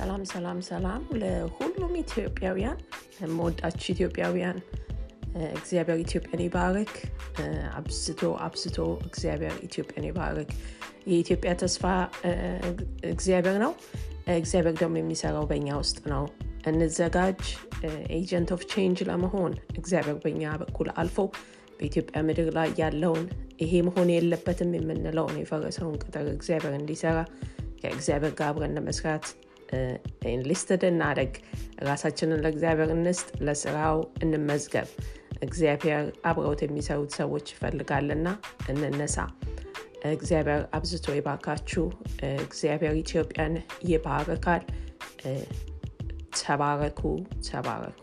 ሰላም ሰላም ሰላም ለሁሉም ኢትዮጵያውያን የምወዳችሁ ኢትዮጵያውያን። እግዚአብሔር ኢትዮጵያን ይባርክ። አብዝቶ አብዝቶ እግዚአብሔር ኢትዮጵያን ይባርክ። የኢትዮጵያ ተስፋ እግዚአብሔር ነው። እግዚአብሔር ደግሞ የሚሰራው በእኛ ውስጥ ነው። እንዘጋጅ። agent of change ለመሆን እግዚአብሔር በኛ በኩል አልፎ በኢትዮጵያ ምድር ላይ ያለውን ይሄ መሆን የለበትም የምንለውን የፈረሰውን ቅጥር እግዚአብሔር እንዲሰራ ከእግዚአብሔር ጋር አብረን ለመስራት enlisted እናድርግ ራሳችንን ለእግዚአብሔር እንስጥ ለስራው እንመዝገብ። እግዚአብሔር አብረውት የሚሰሩት ሰዎች ይፈልጋልና እንነሳ። እግዚአብሔር አብዝቶ ይባርካችሁ። እግዚአብሔር ኢትዮጵያን ይባርካል። ተባረኩ ተባረኩ